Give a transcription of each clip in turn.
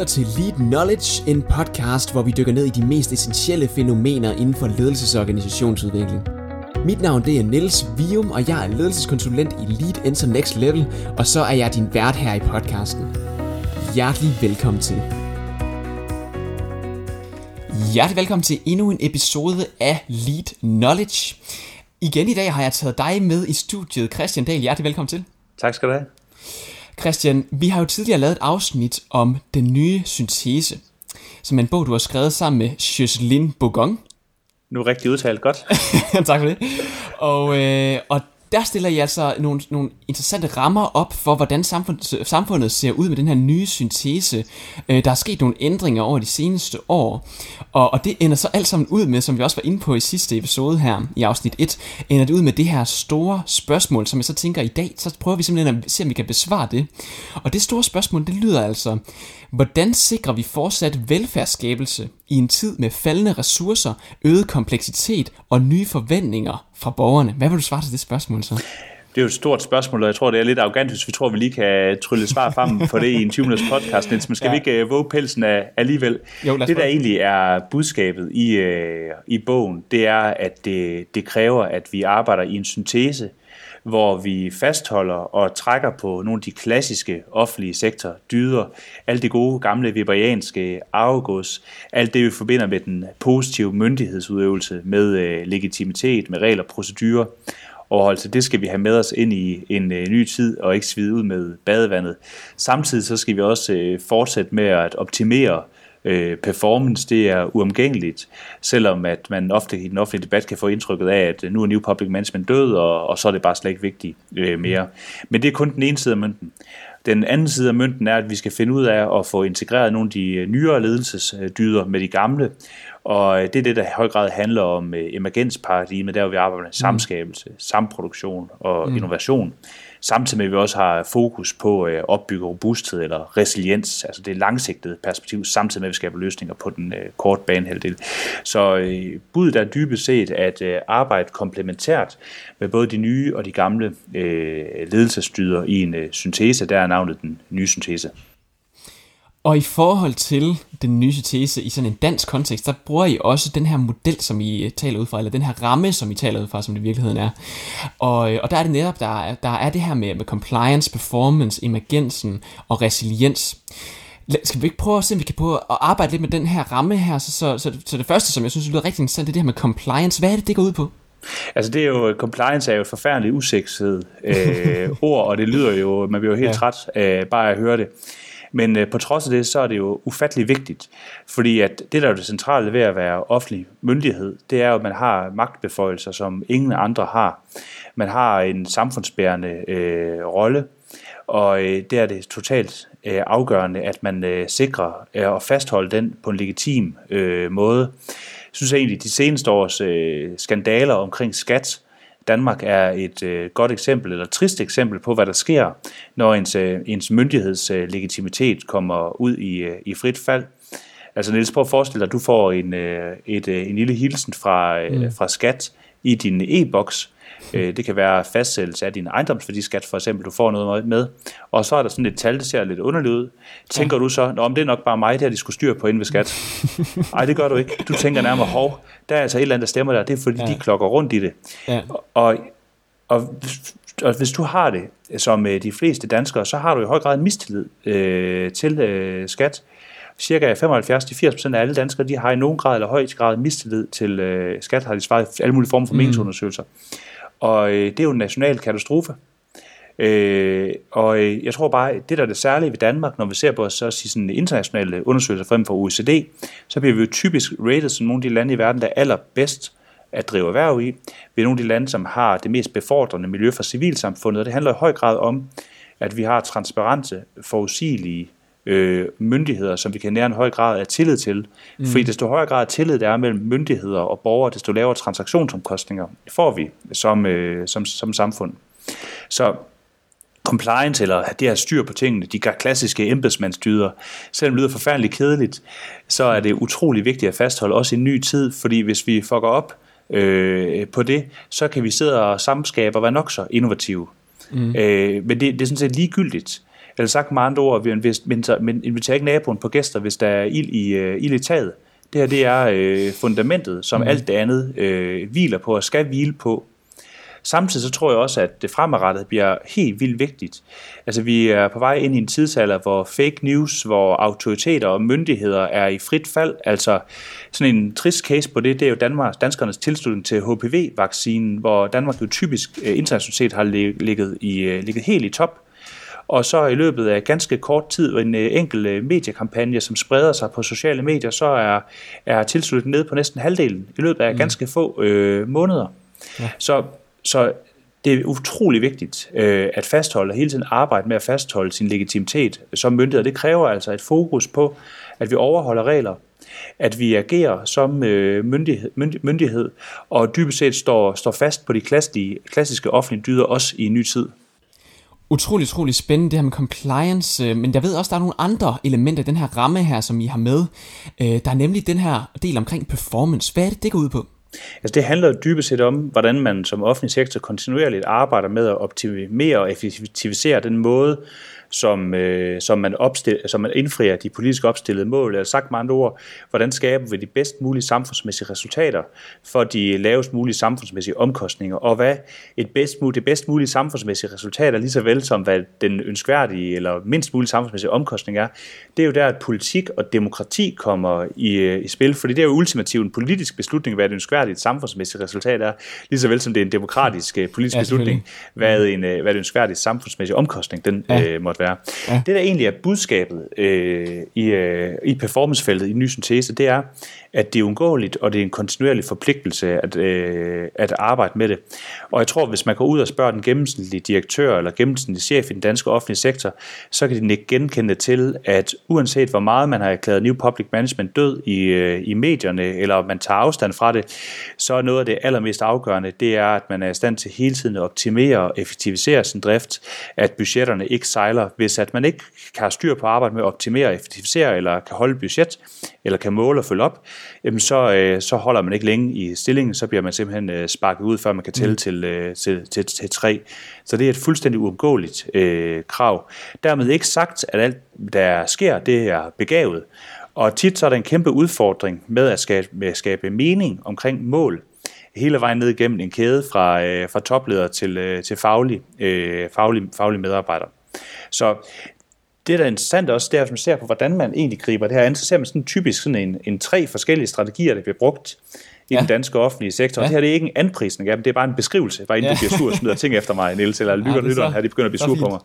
lytter til Lead Knowledge, en podcast, hvor vi dykker ned i de mest essentielle fænomener inden for ledelses- og organisationsudvikling. Mit navn det er Niels Vium, og jeg er ledelseskonsulent i Lead Enter Next Level, og så er jeg din vært her i podcasten. Hjertelig velkommen til. Hjertelig velkommen til endnu en episode af Lead Knowledge. Igen i dag har jeg taget dig med i studiet. Christian Dahl, hjertelig velkommen til. Tak skal du have. Christian, vi har jo tidligere lavet et afsnit om den nye syntese, som er en bog, du har skrevet sammen med Jocelyn Bogon. Nu er rigtig udtalt godt. tak for det. Og, øh, og der stiller I altså nogle, nogle interessante rammer op for, hvordan samfund, samfundet ser ud med den her nye syntese. Øh, der er sket nogle ændringer over de seneste år, og, og det ender så alt sammen ud med, som vi også var inde på i sidste episode her, i afsnit 1, ender det ud med det her store spørgsmål, som jeg så tænker i dag, så prøver vi simpelthen at se, om vi kan besvare det. Og det store spørgsmål, det lyder altså, hvordan sikrer vi fortsat velfærdsskabelse i en tid med faldende ressourcer, øget kompleksitet og nye forventninger fra borgerne? Hvad vil du svare til det spørgsmål så? Det er jo et stort spørgsmål, og jeg tror, det er lidt arrogant, hvis vi tror, vi lige kan trylle svar frem på det i en 20 minutters podcast, men skal ja. vi ikke uh, våge pelsen af alligevel? Jo, det, der egentlig er budskabet i, uh, i bogen, det er, at det, det kræver, at vi arbejder i en syntese, hvor vi fastholder og trækker på nogle af de klassiske offentlige sektor dyder, alt det gode gamle viberianske arvegods, alt det vi forbinder med den positive myndighedsudøvelse, med øh, legitimitet, med regler og procedurer, overholdelse. Det skal vi have med os ind i en øh, ny tid og ikke svide ud med badevandet. Samtidig så skal vi også øh, fortsætte med at optimere øh, performance, det er uomgængeligt, selvom at man ofte i den offentlige debat kan få indtrykket af, at nu er New Public Management død, og, og så er det bare slet ikke vigtigt øh, mere. Men det er kun den ene side af mønten. Den anden side af mønten er, at vi skal finde ud af at få integreret nogle af de nyere ledelsesdyder med de gamle, og det er det, der i høj grad handler om øh, emergensparadigme, der hvor vi arbejder med samskabelse, samproduktion og mm. innovation samtidig med at vi også har fokus på at opbygge robusthed eller resiliens, altså det langsigtede perspektiv, samtidig med at vi skaber løsninger på den øh, korte banehalvdel. Så øh, budet er dybest set at arbejde komplementært med både de nye og de gamle øh, ledelsesstyder i en syntese, der er navnet den nye syntese. Og i forhold til den nye tese i sådan en dansk kontekst, der bruger I også den her model, som I øh, taler ud fra, eller den her ramme, som I taler ud fra, som det i virkeligheden er. Og, øh, og der er det netop, der er, der er det her med, med compliance, performance, emergensen og resiliens. Skal vi ikke prøve at se, om vi kan prøve at arbejde lidt med den her ramme her? Så, så, så, så det første, som jeg synes lyder rigtig interessant, det er det her med compliance. Hvad er det, det går ud på? Altså det er jo, compliance er jo et forfærdeligt usekset øh, ord, og det lyder jo, man bliver jo helt ja. træt øh, bare at høre det. Men øh, på trods af det, så er det jo ufattelig vigtigt, fordi at det, der er det centrale ved at være offentlig myndighed, det er jo, at man har magtbeføjelser, som ingen andre har. Man har en samfundsbærende øh, rolle, og øh, det er det totalt øh, afgørende, at man øh, sikrer øh, at fastholde den på en legitim øh, måde. Jeg synes egentlig, at de seneste års øh, skandaler omkring skat, Danmark er et øh, godt eksempel, eller trist eksempel på, hvad der sker, når ens, øh, ens myndighedslegitimitet øh, kommer ud i, øh, i frit fald. Altså Niels, prøv at forestille dig, at du får en, øh, et, øh, en lille hilsen fra, øh, mm. fra skat i din e-boks, det kan være fastsættelse af din ejendomsværdiskat, for eksempel, du får noget med. Og så er der sådan et tal, der ser lidt underligt ud. Tænker du så, om det er nok bare mig, der de skulle styre på inden ved skat? Nej, det gør du ikke. Du tænker nærmere, hov, der er altså et eller andet, der stemmer der. Det er fordi, ja. de klokker rundt i det. Ja. Og, og, og hvis du har det, som øh, de fleste danskere, så har du i høj grad en mistillid øh, til øh, skat cirka 75-80% af alle danskere, de har i nogen grad eller høj grad mistillid til øh, skat, har de svaret alle mulige former for mm. Og øh, det er jo en national katastrofe. Øh, og øh, jeg tror bare, det der er det særlige ved Danmark, når vi ser på så sige sådan internationale undersøgelser frem for OECD, så bliver vi jo typisk rated som nogle af de lande i verden, der er allerbedst at drive erhverv i. Vi er nogle af de lande, som har det mest befordrende miljø for civilsamfundet, og det handler i høj grad om, at vi har transparente, forudsigelige øh, myndigheder, som vi kan nære en høj grad af tillid til. Mm. Fordi desto højere grad af tillid der er mellem myndigheder og borgere, desto lavere transaktionsomkostninger får vi som, øh, som, som samfund. Så compliance, eller det her styr på tingene, de klassiske embedsmandsdyder, selvom det lyder forfærdeligt kedeligt, så er det utrolig vigtigt at fastholde også i en ny tid, fordi hvis vi fucker op øh, på det, så kan vi sidde og samskabe og være nok så innovative. Mm. Øh, men det, det er sådan set ligegyldigt, Eller sagt med andre ord, vi inviterer ikke naboen på gæster, hvis der er ild i, uh, ild i taget. Det her det er øh, fundamentet, som mm. alt det andet øh, hviler på og skal hvile på. Samtidig så tror jeg også, at det fremadrettet bliver helt vildt vigtigt. Altså vi er på vej ind i en tidsalder, hvor fake news, hvor autoriteter og myndigheder er i frit fald. Altså sådan en trist case på det, det er jo Danmark, danskernes tilslutning til HPV-vaccinen, hvor Danmark jo typisk øh, internationalt har ligget, i, øh, ligget helt i top. Og så i løbet af ganske kort tid, en øh, enkelt mediekampagne, som spreder sig på sociale medier, så er, er tilslutningen nede på næsten halvdelen i løbet af mm. ganske få øh, måneder. Ja. Så så det er utrolig vigtigt øh, at fastholde, hele tiden arbejde med at fastholde sin legitimitet som myndighed. Det kræver altså et fokus på, at vi overholder regler, at vi agerer som øh, myndighed, myndighed, og dybest set står, står fast på de klassiske, klassiske offentlige dyder, også i en ny tid. Utrolig, utrolig spændende det her med compliance, øh, men jeg ved også, der er nogle andre elementer i den her ramme her, som I har med. Øh, der er nemlig den her del omkring performance. Hvad er det, det går ud på? Altså det handler dybest set om, hvordan man som offentlig sektor kontinuerligt arbejder med at optimere og effektivisere den måde, som, øh, som, man opstil, som man indfrier de politisk opstillede mål. Eller sagt med andre ord, hvordan skaber vi de bedst mulige samfundsmæssige resultater for de lavest mulige samfundsmæssige omkostninger, og hvad et bedst, det bedst mulige samfundsmæssige resultat er, lige så vel som hvad den ønskværdige eller mindst mulige samfundsmæssige omkostning er, det er jo der, at politik og demokrati kommer i, øh, i spil, fordi det er jo ultimativt en politisk beslutning, hvad et ønskværdigt samfundsmæssigt resultat er, lige så vel som det er en demokratisk øh, politisk ja, beslutning, hvad, en, hvad et ønskværdigt samfundsmæssig omkostning den ja. øh, måtte være. Ja. Det, der egentlig er budskabet øh, i, øh, i performancefeltet i ny syntese, det er, at det er undgåeligt, og det er en kontinuerlig forpligtelse at, øh, at arbejde med det. Og jeg tror, hvis man går ud og spørger den gennemsnitlige direktør eller gennemsnitlige chef i den danske offentlige sektor, så kan de ikke genkende til, at uanset hvor meget man har erklæret New Public Management død i, øh, i medierne, eller man tager afstand fra det, så er noget af det allermest afgørende, det er, at man er i stand til hele tiden at optimere og effektivisere sin drift, at budgetterne ikke sejler. Hvis at man ikke kan have styr på arbejde med at optimere og effektivisere, eller kan holde budget, eller kan måle og følge op, jamen så, øh, så holder man ikke længe i stillingen, så bliver man simpelthen øh, sparket ud, før man kan tælle mm. til, øh, til, til, til tre. Så det er et fuldstændig uomgåeligt øh, krav. Dermed ikke sagt, at alt, der sker, det er begavet. Og tit så er der en kæmpe udfordring med at skabe, med at skabe mening omkring mål, hele vejen ned igennem en kæde fra, øh, fra topleder til, øh, til faglig, øh, faglig, faglig medarbejder. Så det, der er interessant også, det er, at man ser på, hvordan man egentlig griber det her an, så ser man sådan typisk sådan en, en tre forskellige strategier, der bliver brugt i ja. den danske offentlige sektor. Ja. Det her det er ikke en anprisning af dem, det er bare en beskrivelse, bare inden ja. du bliver sur og smider ting efter mig, Niels, eller lytter, ja, lytter her, de begynder at blive sur på mig.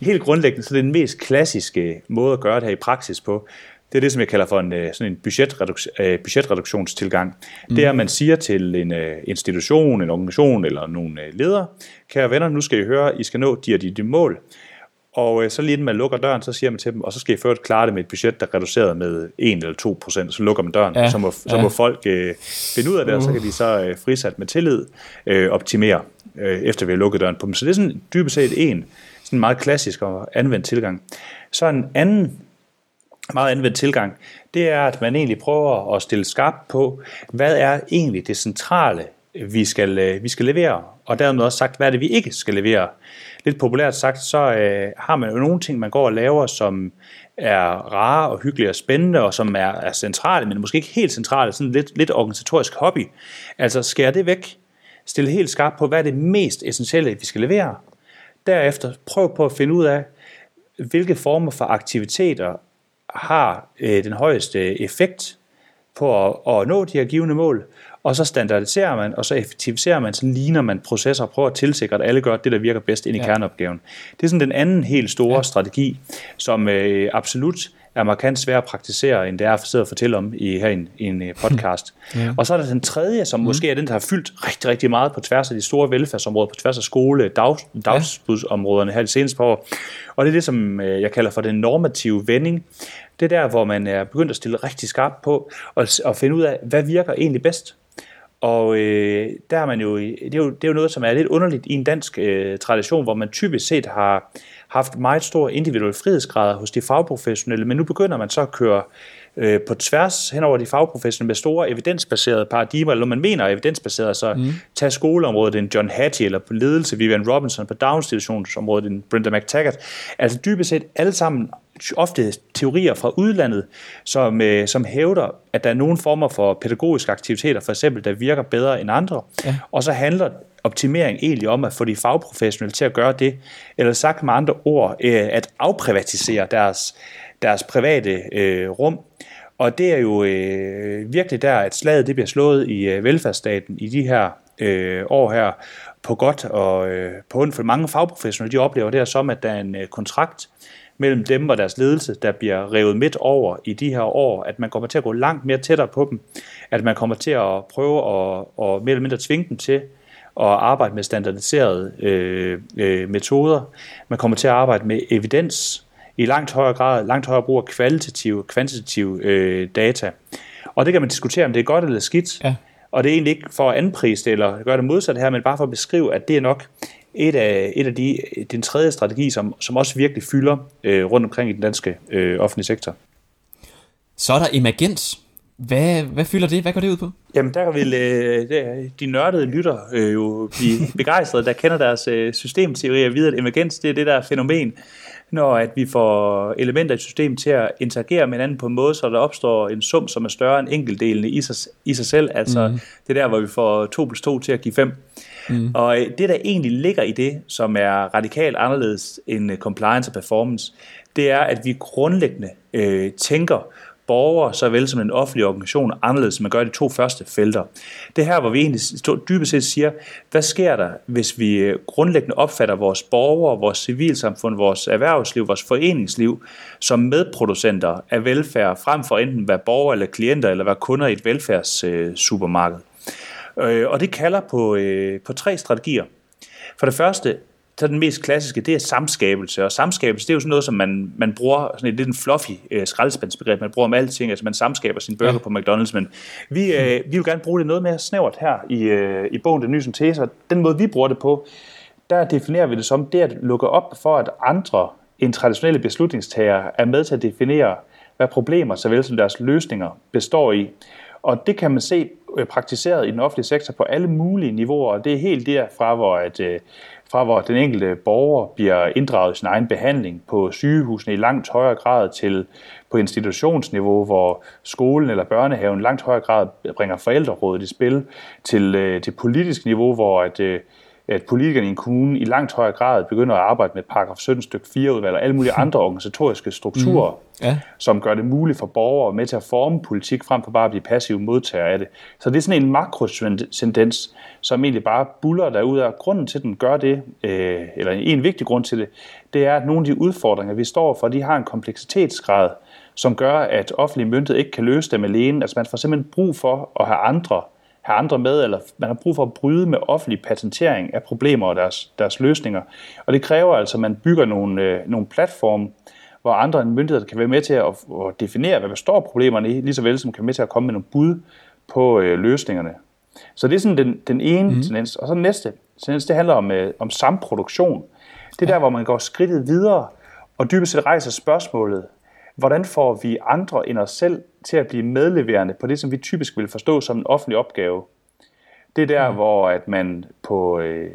Helt grundlæggende, så det er den mest klassiske måde at gøre det her i praksis på, det er det, som jeg kalder for en, øh, sådan en budgetreduktion, øh, budgetreduktionstilgang. Mm. Det er, at man siger til en øh, institution, en organisation eller nogle ledere, kære venner, nu skal I høre, I skal nå de og de, de mål. Og øh, så lige inden man lukker døren, så siger man til dem, og så skal I først klare det med et budget, der er reduceret med 1 eller 2 procent, så lukker man døren. Ja, så, må, så ja. må folk øh, finde ud af det, og så kan de så øh, frisat med tillid øh, optimere, øh, efter vi har lukket døren på dem. Så det er sådan dybest set en sådan meget klassisk og anvendt tilgang. Så en anden meget anvendt tilgang, det er, at man egentlig prøver at stille skarpt på, hvad er egentlig det centrale, vi skal, øh, vi skal levere, og dermed også sagt, hvad er det, vi ikke skal levere lidt populært sagt, så øh, har man jo nogle ting, man går og laver, som er rare og hyggelige og spændende, og som er, er centrale, men måske ikke helt centrale, sådan lidt, lidt organisatorisk hobby. Altså skære det væk, stille helt skarpt på, hvad er det mest essentielle, vi skal levere. Derefter prøv på at finde ud af, hvilke former for aktiviteter har øh, den højeste effekt på at, at nå de her givende mål, og så standardiserer man, og så effektiviserer man, så ligner man processer og prøver at tilsikre, at alle gør det, der virker bedst ind i ja. kerneopgaven. Det er sådan den anden helt store ja. strategi, som øh, absolut er markant svær at praktisere, end det er at sidde og fortælle om i, her i en, i en øh, podcast. ja. Og så er der den tredje, som mm. måske er den, der har fyldt rigtig, rigtig meget på tværs af de store velfærdsområder, på tværs af skole, dag, dagsbudsområderne her de seneste par år. Og det er det, som øh, jeg kalder for den normative vending. Det er der, hvor man er begyndt at stille rigtig skarpt på, og, og finde ud af, hvad virker egentlig bedst. Og øh, der er man jo, det er jo, det er jo noget, som er lidt underligt i en dansk øh, tradition, hvor man typisk set har haft meget stor individuel frihedsgrader hos de fagprofessionelle, men nu begynder man så at køre øh, på tværs hen over de fagprofessionelle med store evidensbaserede paradigmer, eller når man mener evidensbaseret, så mm. tag skoleområdet, en John Hattie, eller på ledelse, Vivian Robinson, på daginstitutionsområdet, en Brenda McTaggart. Altså dybest set alle sammen ofte teorier fra udlandet, som, øh, som hævder, at der er nogle former for pædagogiske aktiviteter, for eksempel, der virker bedre end andre. Ja. Og så handler optimering egentlig om at få de fagprofessionelle til at gøre det, eller sagt med andre ord, øh, at afprivatisere deres, deres private øh, rum. Og det er jo øh, virkelig der, at slaget det bliver slået i øh, velfærdsstaten i de her øh, år her, på godt og øh, på ondt, for mange fagprofessionelle, de oplever det her som, at der er en øh, kontrakt mellem dem og deres ledelse, der bliver revet midt over i de her år, at man kommer til at gå langt mere tættere på dem, at man kommer til at prøve at, at mere eller mindre tvinge dem til at arbejde med standardiserede øh, øh, metoder. Man kommer til at arbejde med evidens i langt højere grad, langt højere brug af kvalitative, kvantitative øh, data. Og det kan man diskutere, om det er godt eller skidt. Ja. Og det er egentlig ikke for at anprise det, eller gøre det modsatte her, men bare for at beskrive, at det er nok et af, et af de, den tredje strategi, som, som også virkelig fylder øh, rundt omkring i den danske øh, offentlige sektor. Så er der emergens. Hvad, hvad fylder det? Hvad går det ud på? Jamen, der vil øh, de nørdede lytter øh, jo blive begejstrede, der kender deres øh, systemteori og videre, at emergens det er det der fænomen, når at vi får elementer i et system til at interagere med hinanden på en måde, så der opstår en sum, som er større end enkeltdelene i sig, i sig selv. Altså, mm. det er der, hvor vi får 2 plus 2 til at give 5. Mm. Og øh, det, der egentlig ligger i det, som er radikalt anderledes end øh, compliance og performance, det er, at vi grundlæggende øh, tænker borgere, såvel som en offentlig organisation, anderledes, som man gør i de to første felter. Det her, hvor vi egentlig dybest set siger, hvad sker der, hvis vi øh, grundlæggende opfatter vores borgere, vores civilsamfund, vores erhvervsliv, vores foreningsliv som medproducenter af velfærd, frem for enten at være borgere eller klienter, eller være kunder i et velfærdssupermarked. Øh, øh, og det kalder på, øh, på tre strategier. For det første, så den mest klassiske, det er samskabelse. Og samskabelse, det er jo sådan noget, som man, man bruger, sådan et lidt en fluffy øh, skraldespandsbegreb, man bruger om alting, altså man samskaber sin burger ja. på McDonald's, men vi, øh, vi vil gerne bruge det noget mere snævert her i, øh, i bogen Den Nye Syntese, den måde, vi bruger det på, der definerer vi det som, det at lukke op for, at andre end traditionelle beslutningstagere er med til at definere, hvad problemer, såvel som deres løsninger, består i. Og det kan man se øh, praktiseret i den offentlige sektor på alle mulige niveauer, og det er helt derfra, hvor, at, øh, fra hvor den enkelte borger bliver inddraget i sin egen behandling på sygehusene i langt højere grad til på institutionsniveau, hvor skolen eller børnehaven langt højere grad bringer forældrerådet i spil, til, øh, til politisk niveau, hvor at, øh, at politikerne i en kommune i langt højere grad begynder at arbejde med paragraf 17 stykke 4 udvalg og alle mulige andre organisatoriske strukturer, mm. ja. som gør det muligt for borgere med til at forme politik frem for bare at blive passive modtagere af det. Så det er sådan en makrotendens, som egentlig bare buller derud af. Grunden til, at den gør det, øh, eller en vigtig grund til det, det er, at nogle af de udfordringer, vi står for, de har en kompleksitetsgrad, som gør, at offentlige myndigheder ikke kan løse dem alene. Altså man får simpelthen brug for at have andre have andre med, eller man har brug for at bryde med offentlig patentering af problemer og deres, deres løsninger. Og det kræver altså, at man bygger nogle, øh, nogle platforme, hvor andre end myndigheder kan være med til at, at definere, hvad består problemerne i, lige så vel som kan være med til at komme med nogle bud på øh, løsningerne. Så det er sådan den, den ene mm. tendens. Og så den næste tendens, det handler om, øh, om samproduktion. Det er ja. der, hvor man går skridtet videre og dybest set rejser spørgsmålet, hvordan får vi andre end os selv til at blive medleverende på det, som vi typisk vil forstå som en offentlig opgave. Det er der, mm. hvor at man på, øh,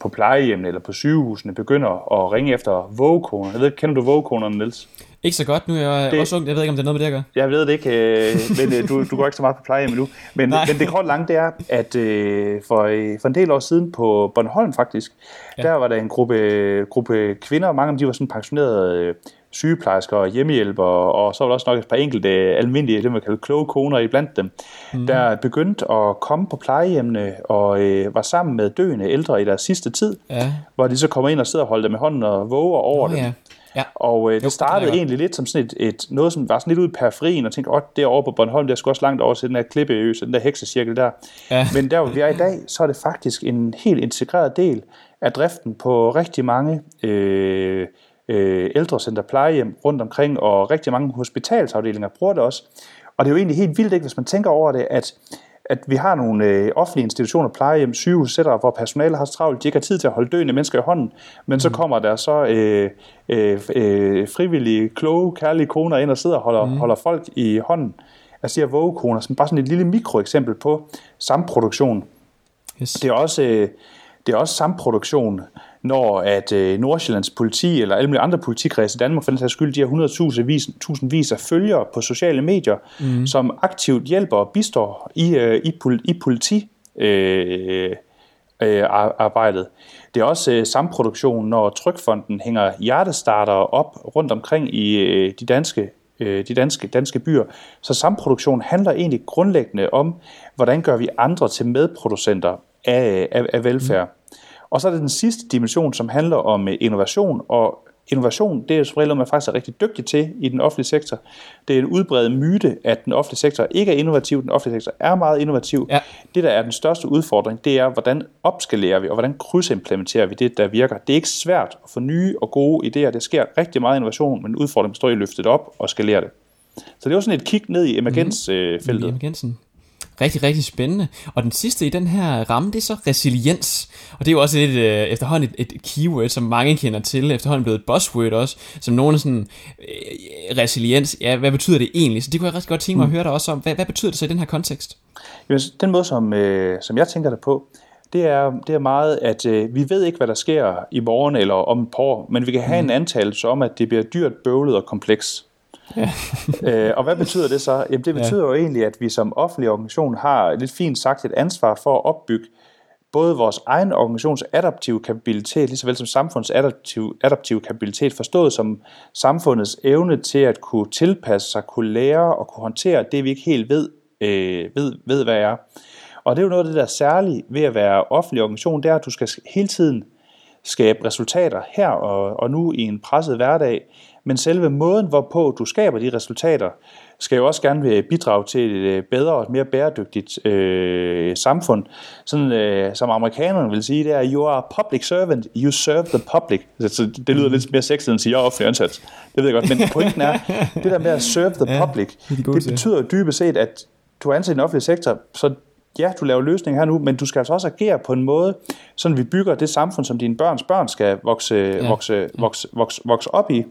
på plejehjemmene eller på sygehusene begynder at ringe efter vågekoner. Jeg ved, kender du vågekonerne, Niels? Ikke så godt, nu er jeg det, også ung, jeg ved ikke, om det er noget med det at gøre. Jeg ved det ikke, øh, men øh, du, du går ikke så meget på plejehjem nu. Men, men det kort langt, det er, at øh, for, øh, for en del år siden på Bornholm faktisk, ja. der var der en gruppe, gruppe kvinder, mange af dem de var sådan pensionerede øh, sygeplejersker og hjemmehjælpere, og så var der også nok et par enkelte almindelige, det man kalder kloge koner i blandt dem, mm. der begyndte at komme på plejehjemmene og øh, var sammen med døende ældre i deres sidste tid, ja. hvor de så kommer ind og sidder og holder dem med hånden og våger over oh, dem. Ja. Ja. Og øh, det startede egentlig lidt som sådan et, et, noget, som var sådan lidt ude i periferien, og tænkte, åh, derovre på Bornholm, der skulle også langt over til den der klippeø, så den der heksecirkel der. Ja. Men der, hvor vi er i dag, så er det faktisk en helt integreret del af driften på rigtig mange øh, øh, ældrecenter, plejehjem rundt omkring, og rigtig mange hospitalsafdelinger bruger det også. Og det er jo egentlig helt vildt, ikke, hvis man tænker over det, at at vi har nogle øh, offentlige institutioner, plejehjem, sygehus, etc., hvor personale har travlt, de ikke har tid til at holde døende mennesker i hånden, men så mm. kommer der så øh, øh, øh, frivillige, kloge, kærlige koner ind og sidder og holder, mm. holder folk i hånden. Jeg siger vågekoner, som bare sådan et lille mikroeksempel på samproduktion. Yes. Det er også, øh, det er også samproduktion, når at øh, Nordsjællands politi eller alle mulige andre politikredse i Danmark for den sags skyld, de har 100.000 vis, af følgere på sociale medier, mm. som aktivt hjælper og bistår i, øh, i, i politi øh, øh, arbejdet. Det er også øh, samproduktion, når Trykfonden hænger hjertestarter op rundt omkring i øh, de danske øh, de danske, danske byer. Så samproduktion handler egentlig grundlæggende om, hvordan gør vi andre til medproducenter af, af, af velfærd. Mm. Og så er det den sidste dimension, som handler om øh, innovation, og innovation, det er som regel man faktisk er rigtig dygtig til i den offentlige sektor. Det er en udbredt myte, at den offentlige sektor ikke er innovativ, den offentlige sektor er meget innovativ. Ja. Det, der er den største udfordring, det er, hvordan opskalerer vi, og hvordan krydsimplementerer vi det, der virker. Det er ikke svært at få nye og gode idéer. Det sker rigtig meget innovation, men udfordringen består i at løfte det op og skalere det. Så det var sådan et kig ned i emergensfeltet. Mm-hmm. Emergensen. Rigtig, rigtig spændende. Og den sidste i den her ramme, det er så resiliens. Og det er jo også et, øh, efterhånden et, et keyword, som mange kender til. Efterhånden blevet et buzzword også. Som nogen sådan, øh, resiliens, ja, hvad betyder det egentlig? Så det kunne jeg rigtig godt tænke mig at mm. høre dig også om. Hvad, hvad betyder det så i den her kontekst? Jamen, den måde, som, øh, som jeg tænker det på, det er, det er meget, at øh, vi ved ikke, hvad der sker i morgen eller om et par år, men vi kan have mm. en antagelse om, at det bliver dyrt, bøvlet og kompleks. Ja. øh, og hvad betyder det så? Jamen det betyder ja. jo egentlig, at vi som offentlig organisation har lidt fint sagt et ansvar for at opbygge både vores egen organisations adaptive kapabilitet, lige så vel som samfundets adaptive, adaptive kapabilitet, forstået som samfundets evne til at kunne tilpasse sig, kunne lære og kunne håndtere det, vi ikke helt ved, øh, ved, ved hvad er. Og det er jo noget af det, der er særligt ved at være offentlig organisation, det er, at du skal hele tiden skabe resultater her og, og nu i en presset hverdag, men selve måden, hvorpå du skaber de resultater, skal jo også gerne bidrage til et øh, bedre og et mere bæredygtigt øh, samfund. Sådan øh, som amerikanerne vil sige, det er, you are a public servant, you serve the public. Så det lyder lidt mere sexet end at sige, jeg er offentlig ansat. Det ved jeg godt, men pointen er, det der med at serve the ja, public, det, det betyder dybest set, at du er ansat i den offentlige sektor, så ja, du laver løsninger her nu, men du skal altså også agere på en måde, så vi bygger det samfund, som dine børns børn skal vokse, ja. vokse, vokse, vokse, vokse op i.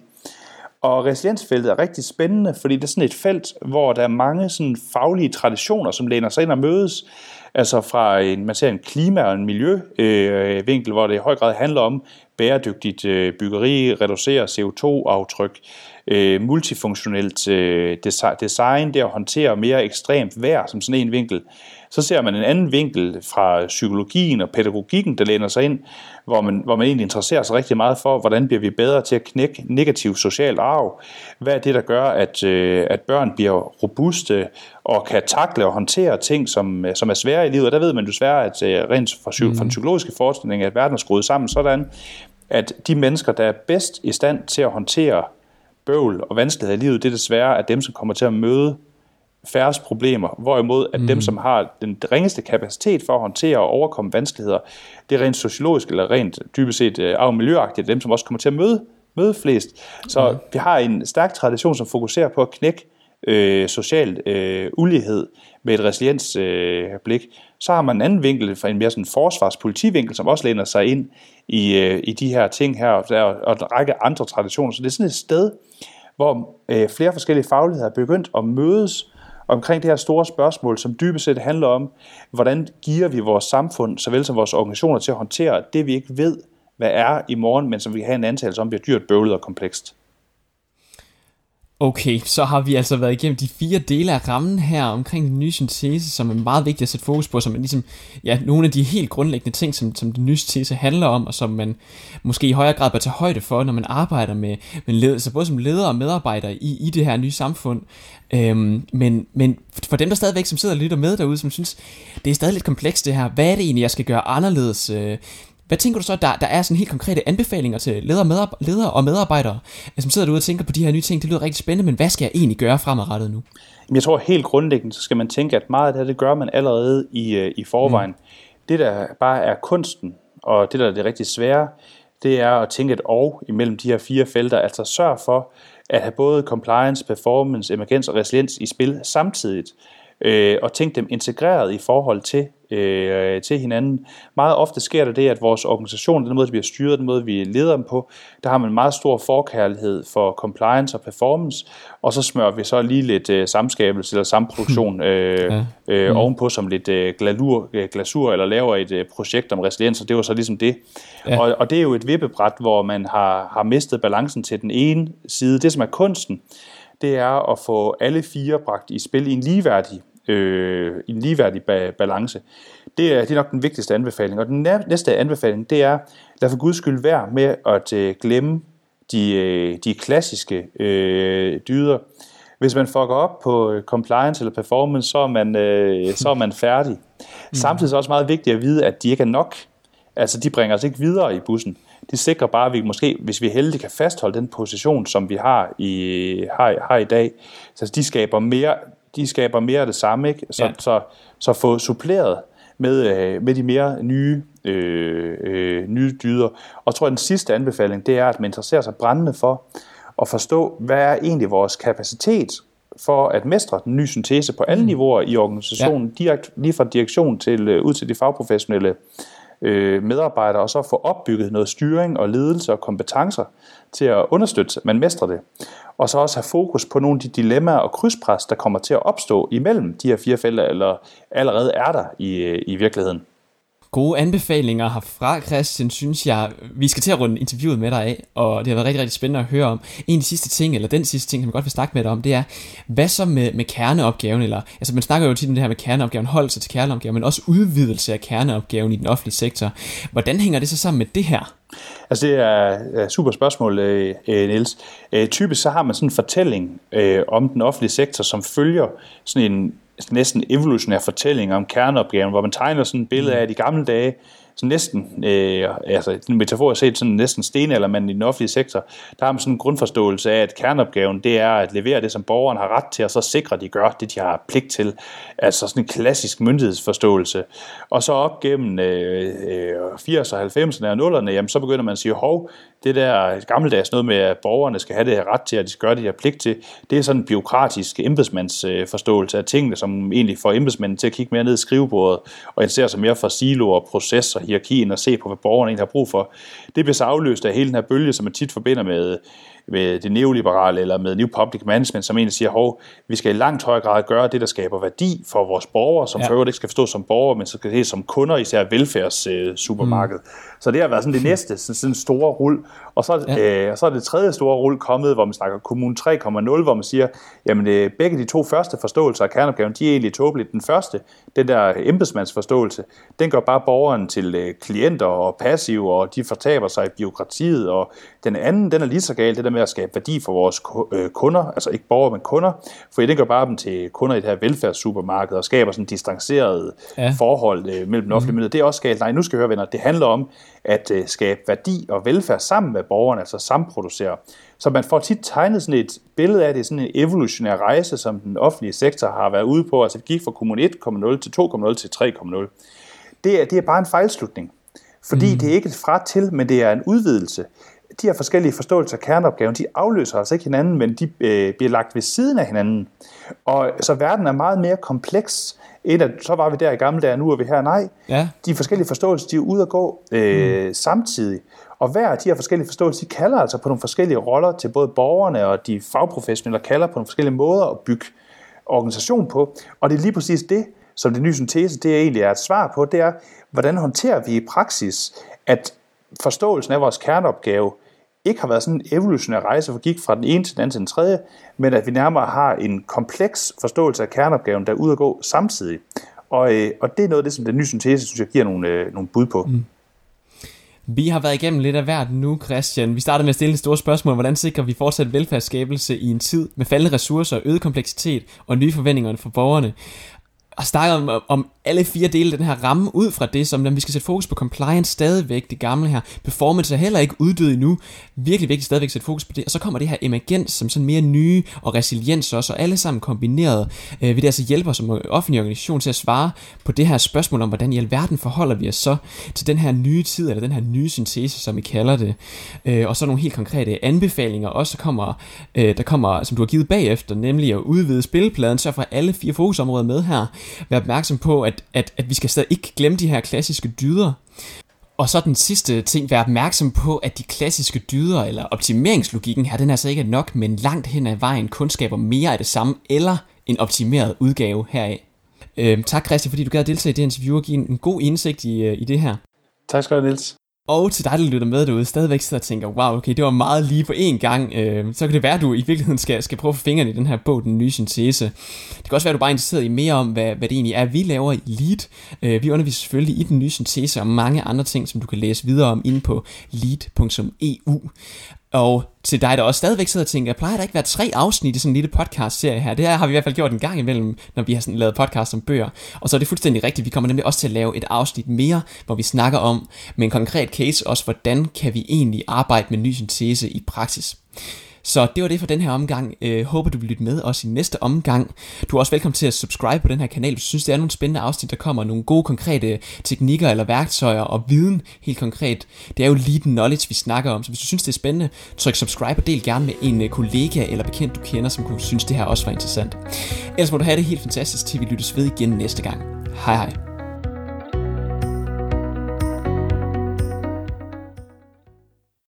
Og resiliensfeltet er rigtig spændende, fordi det er sådan et felt, hvor der er mange sådan faglige traditioner, som læner sig ind og mødes. Altså fra en, man ser en klima- og en miljøvinkel, øh, hvor det i høj grad handler om bæredygtigt øh, byggeri, reducere CO2-aftryk, øh, multifunktionelt øh, design, det at håndtere mere ekstremt vejr som sådan en vinkel. Så ser man en anden vinkel fra psykologien og pædagogikken, der læner sig ind, hvor man, hvor man egentlig interesserer sig rigtig meget for, hvordan bliver vi bedre til at knække negativ social arv. Hvad er det, der gør, at, øh, at børn bliver robuste og kan takle og håndtere ting, som, som er svære i livet. Og der ved man desværre, at øh, rent fra, psy- fra den psykologiske forskning, at verden er skruet sammen sådan, at de mennesker, der er bedst i stand til at håndtere bøvl og vanskeligheder i livet, det er desværre at dem, som kommer til at møde færre problemer, hvorimod at mm. dem, som har den ringeste kapacitet for at håndtere og overkomme vanskeligheder, det er rent sociologisk eller rent dybest set øh, af miljøagtigt, dem, som også kommer til at møde, møde flest. Så mm. vi har en stærk tradition, som fokuserer på at knække øh, social øh, ulighed med et resiliensblik. Øh, blik. så har man en anden vinkel, fra en mere sådan forsvarspolitivinkel, som også læner sig ind i, øh, i de her ting her, og, der, og en række andre traditioner. Så det er sådan et sted, hvor øh, flere forskellige fagligheder er begyndt at mødes omkring det her store spørgsmål, som dybest set handler om, hvordan giver vi vores samfund, såvel som vores organisationer, til at håndtere det, vi ikke ved, hvad er i morgen, men som vi kan have en antagelse om, bliver dyrt, bøvlet og komplekst. Okay, så har vi altså været igennem de fire dele af rammen her omkring den nye syntese, som er meget vigtigt at sætte fokus på, som er ligesom, ja, nogle af de helt grundlæggende ting, som, som den nye syntese handler om, og som man måske i højere grad bør tage højde for, når man arbejder med, med ledelse, både som leder og medarbejder i, i det her nye samfund. Øhm, men, men for dem, der stadigvæk som sidder og lytter med derude, som synes, det er stadig lidt komplekst det her, hvad er det egentlig, jeg skal gøre anderledes? Øh, hvad tænker du så, der, der er sådan helt konkrete anbefalinger til ledere, medar- ledere og medarbejdere, som sidder derude og tænker på de her nye ting, det lyder rigtig spændende, men hvad skal jeg egentlig gøre fremadrettet nu? Jeg tror helt grundlæggende, så skal man tænke, at meget af det her, det gør man allerede i, øh, i forvejen. Mm. Det, der bare er kunsten, og det, der er det rigtig svære, det er at tænke et og imellem de her fire felter, altså sørg for at have både compliance, performance, emergens og resiliens i spil samtidigt. Øh, og tænke dem integreret i forhold til, øh, til hinanden. Meget ofte sker der det, at vores organisation, den måde, vi bliver styret, den måde, vi leder dem på, der har man en meget stor forkærlighed for compliance og performance, og så smører vi så lige lidt øh, samskabelse eller samproduktion øh, ja. øh, mm. ovenpå som lidt øh, glasur, øh, glasur, eller laver et øh, projekt om resiliens, og det var så ligesom det. Ja. Og, og det er jo et vippebræt, hvor man har, har mistet balancen til den ene side. Det, som er kunsten, det er at få alle fire bragt i spil i en ligeværdig øh, en ligeværdig ba- balance. Det er, det er nok den vigtigste anbefaling. Og den næste anbefaling, det er, lad for guds skyld være med at øh, glemme de, øh, de klassiske øh, dyder. Hvis man fucker op på øh, compliance eller performance, så er man, øh, så er man færdig. Mm. Samtidig er det også meget vigtigt at vide, at de ikke er nok. Altså, de bringer os ikke videre i bussen. Det sikrer bare, at vi måske, hvis vi er heldige, kan fastholde den position, som vi har i, har, har i dag. Så de skaber mere, de skaber mere af det samme, ikke? Så, ja. så, så få suppleret med, øh, med de mere nye, øh, øh, nye dyder. Og jeg tror, at den sidste anbefaling, det er, at man interesserer sig brændende for at forstå, hvad er egentlig vores kapacitet for at mestre den nye syntese på alle mm. niveauer i organisationen, ja. direkt, lige fra direktion til øh, ud til de fagprofessionelle øh, medarbejdere, og så få opbygget noget styring og ledelse og kompetencer til at understøtte, at man mestrer det. Og så også have fokus på nogle af de dilemmaer og krydspres, der kommer til at opstå imellem de her fire felter, eller allerede er der i, øh, i virkeligheden gode anbefalinger herfra, Christian, synes jeg. Vi skal til at runde interviewet med dig af, og det har været rigtig, rigtig spændende at høre om. En af de sidste ting, eller den sidste ting, som jeg godt vil snakke med dig om, det er, hvad så med, med kerneopgaven, eller, altså man snakker jo tit om det her med kerneopgaven, hold sig til kerneopgaven, men også udvidelse af kerneopgaven i den offentlige sektor. Hvordan hænger det så sammen med det her? Altså det er et super spørgsmål, øh, øh, Niels. Øh, typisk så har man sådan en fortælling om den offentlige sektor, som følger sådan en næsten evolutionær fortælling om kerneopgaven, hvor man tegner sådan et billede af, at i gamle dage, så næsten, øh, altså en metafor set sådan næsten stenaldermanden i den offentlige sektor, der har man sådan en grundforståelse af, at kerneopgaven, det er at levere det, som borgeren har ret til, og så sikre, at de gør det, de har pligt til. Altså sådan en klassisk myndighedsforståelse. Og så op gennem øh, øh, 80'erne, 90'erne og 0'erne, jamen så begynder man at sige, hov, det der gammeldags noget med, at borgerne skal have det her ret til, at de skal gøre det her pligt til, det er sådan en byråkratisk embedsmandsforståelse af tingene, som egentlig får embedsmændene til at kigge mere ned i skrivebordet, og interesserer sig mere for siloer, processer, hierarkien og se på, hvad borgerne egentlig har brug for. Det bliver så afløst af hele den her bølge, som man tit forbinder med med det neoliberale eller med New Public Management, som egentlig siger, hov, vi skal i langt højere grad gøre det, der skaber værdi for vores borgere, som ja. for øvrigt ikke skal forstå som borgere, men så skal det som kunder, især velfærdssupermarked. Mm. Så det har været sådan det næste sådan, sådan store rul. Og så, ja. øh, så er det tredje store rul kommet, hvor man snakker kommune 3,0, hvor man siger, jamen det, begge de to første forståelser af kerneopgaven, de er egentlig tåbelige. Den første, den der embedsmandsforståelse, den gør bare borgeren til øh, klienter og passive, og de fortaber sig i byråkratiet, og den anden, den er lige så galt, det der med at skabe værdi for vores øh, kunder, altså ikke borgere, men kunder, for det gør bare dem til kunder i det her velfærdssupermarked, og skaber sådan distanceret ja. forhold øh, mellem den offentlige mm. Det er også galt. Nej, nu skal jeg høre, venner, det handler om at skabe værdi og velfærd sammen med borgerne, altså samproducere. Så man får tit tegnet sådan et billede af det, sådan en evolutionær rejse, som den offentlige sektor har været ude på. Altså det gik fra kommune 1,0 til 2,0 til 3,0. Det er, det er bare en fejlslutning. Fordi mm. det er ikke et fra til, men det er en udvidelse de her forskellige forståelser af kerneopgaven, de afløser altså ikke hinanden, men de øh, bliver lagt ved siden af hinanden. Og så verden er meget mere kompleks, end at så var vi der i gamle dage, nu er vi her. Nej, ja. de forskellige forståelser, de er ude at gå øh, mm. samtidig. Og hver af de her forskellige forståelser, de kalder altså på nogle forskellige roller til både borgerne og de fagprofessionelle, kalder på nogle forskellige måder at bygge organisation på. Og det er lige præcis det, som det nye syntese, det egentlig er et svar på, det er, hvordan håndterer vi i praksis, at forståelsen af vores kerneopgave ikke har været sådan en evolutionær rejse, hvor gik fra den ene til den anden til den tredje, men at vi nærmere har en kompleks forståelse af kerneopgaven, der er ude at gå samtidig. Og, øh, og det er noget af det, som den nye syntese, synes jeg, giver nogle, øh, nogle bud på. Mm. Vi har været igennem lidt af hvert nu, Christian. Vi startede med at stille det store spørgsmål, hvordan sikrer vi fortsat velfærdsskabelse i en tid med faldende ressourcer, øget kompleksitet og nye forventninger for borgerne. og snakker om, om alle fire dele af den her ramme ud fra det, som vi skal sætte fokus på compliance stadigvæk, det gamle her. Performance er heller ikke uddød endnu. Virkelig vigtigt stadigvæk at sætte fokus på det. Og så kommer det her emergens som sådan mere nye og resiliens også, og alle sammen kombineret øh, vil det altså hjælpe os som offentlig organisation til at svare på det her spørgsmål om, hvordan i alverden forholder vi os så til den her nye tid, eller den her nye syntese, som vi kalder det. Øh, og så nogle helt konkrete anbefalinger også kommer, øh, der kommer, som du har givet bagefter, nemlig at udvide spillepladen, så for alle fire fokusområder med her. Vær opmærksom på, at, at, at vi skal stadig ikke glemme de her klassiske dyder. Og så den sidste ting, vær opmærksom på, at de klassiske dyder, eller optimeringslogikken her, den er altså ikke nok, men langt hen ad vejen kun skaber mere af det samme, eller en optimeret udgave heraf. Øhm, tak Christian, fordi du gad at deltage i det interview og give en, en god indsigt i, øh, i det her. Tak skal du have, Niels. Og til dig, der lytter med derude, stadigvæk sidder og tænker, wow, okay, det var meget lige på én gang. Øh, så kan det være, at du i virkeligheden skal, skal prøve at få fingrene i den her bog, den nye syntese. Det kan også være, at du bare er interesseret i mere om, hvad, hvad det egentlig er, vi laver i Lead. Øh, vi underviser selvfølgelig i den nye syntese og mange andre ting, som du kan læse videre om inde på lead.eu. Og til dig, der også stadigvæk sidder og tænker, plejer der ikke være tre afsnit i sådan en lille podcast-serie her? Det her har vi i hvert fald gjort en gang imellem, når vi har sådan lavet podcast om bøger. Og så er det fuldstændig rigtigt, vi kommer nemlig også til at lave et afsnit mere, hvor vi snakker om med en konkret case også, hvordan kan vi egentlig arbejde med ny syntese i praksis. Så det var det for den her omgang. Øh, håber du vil lytte med også i næste omgang. Du er også velkommen til at subscribe på den her kanal, hvis du synes, det er nogle spændende afsnit, der kommer nogle gode konkrete teknikker eller værktøjer og viden helt konkret. Det er jo lige den knowledge, vi snakker om, så hvis du synes, det er spændende, tryk subscribe og del gerne med en øh, kollega eller bekendt, du kender, som kunne synes, det her også var interessant. Ellers må du have det helt fantastisk, til vi lyttes ved igen næste gang. Hej hej.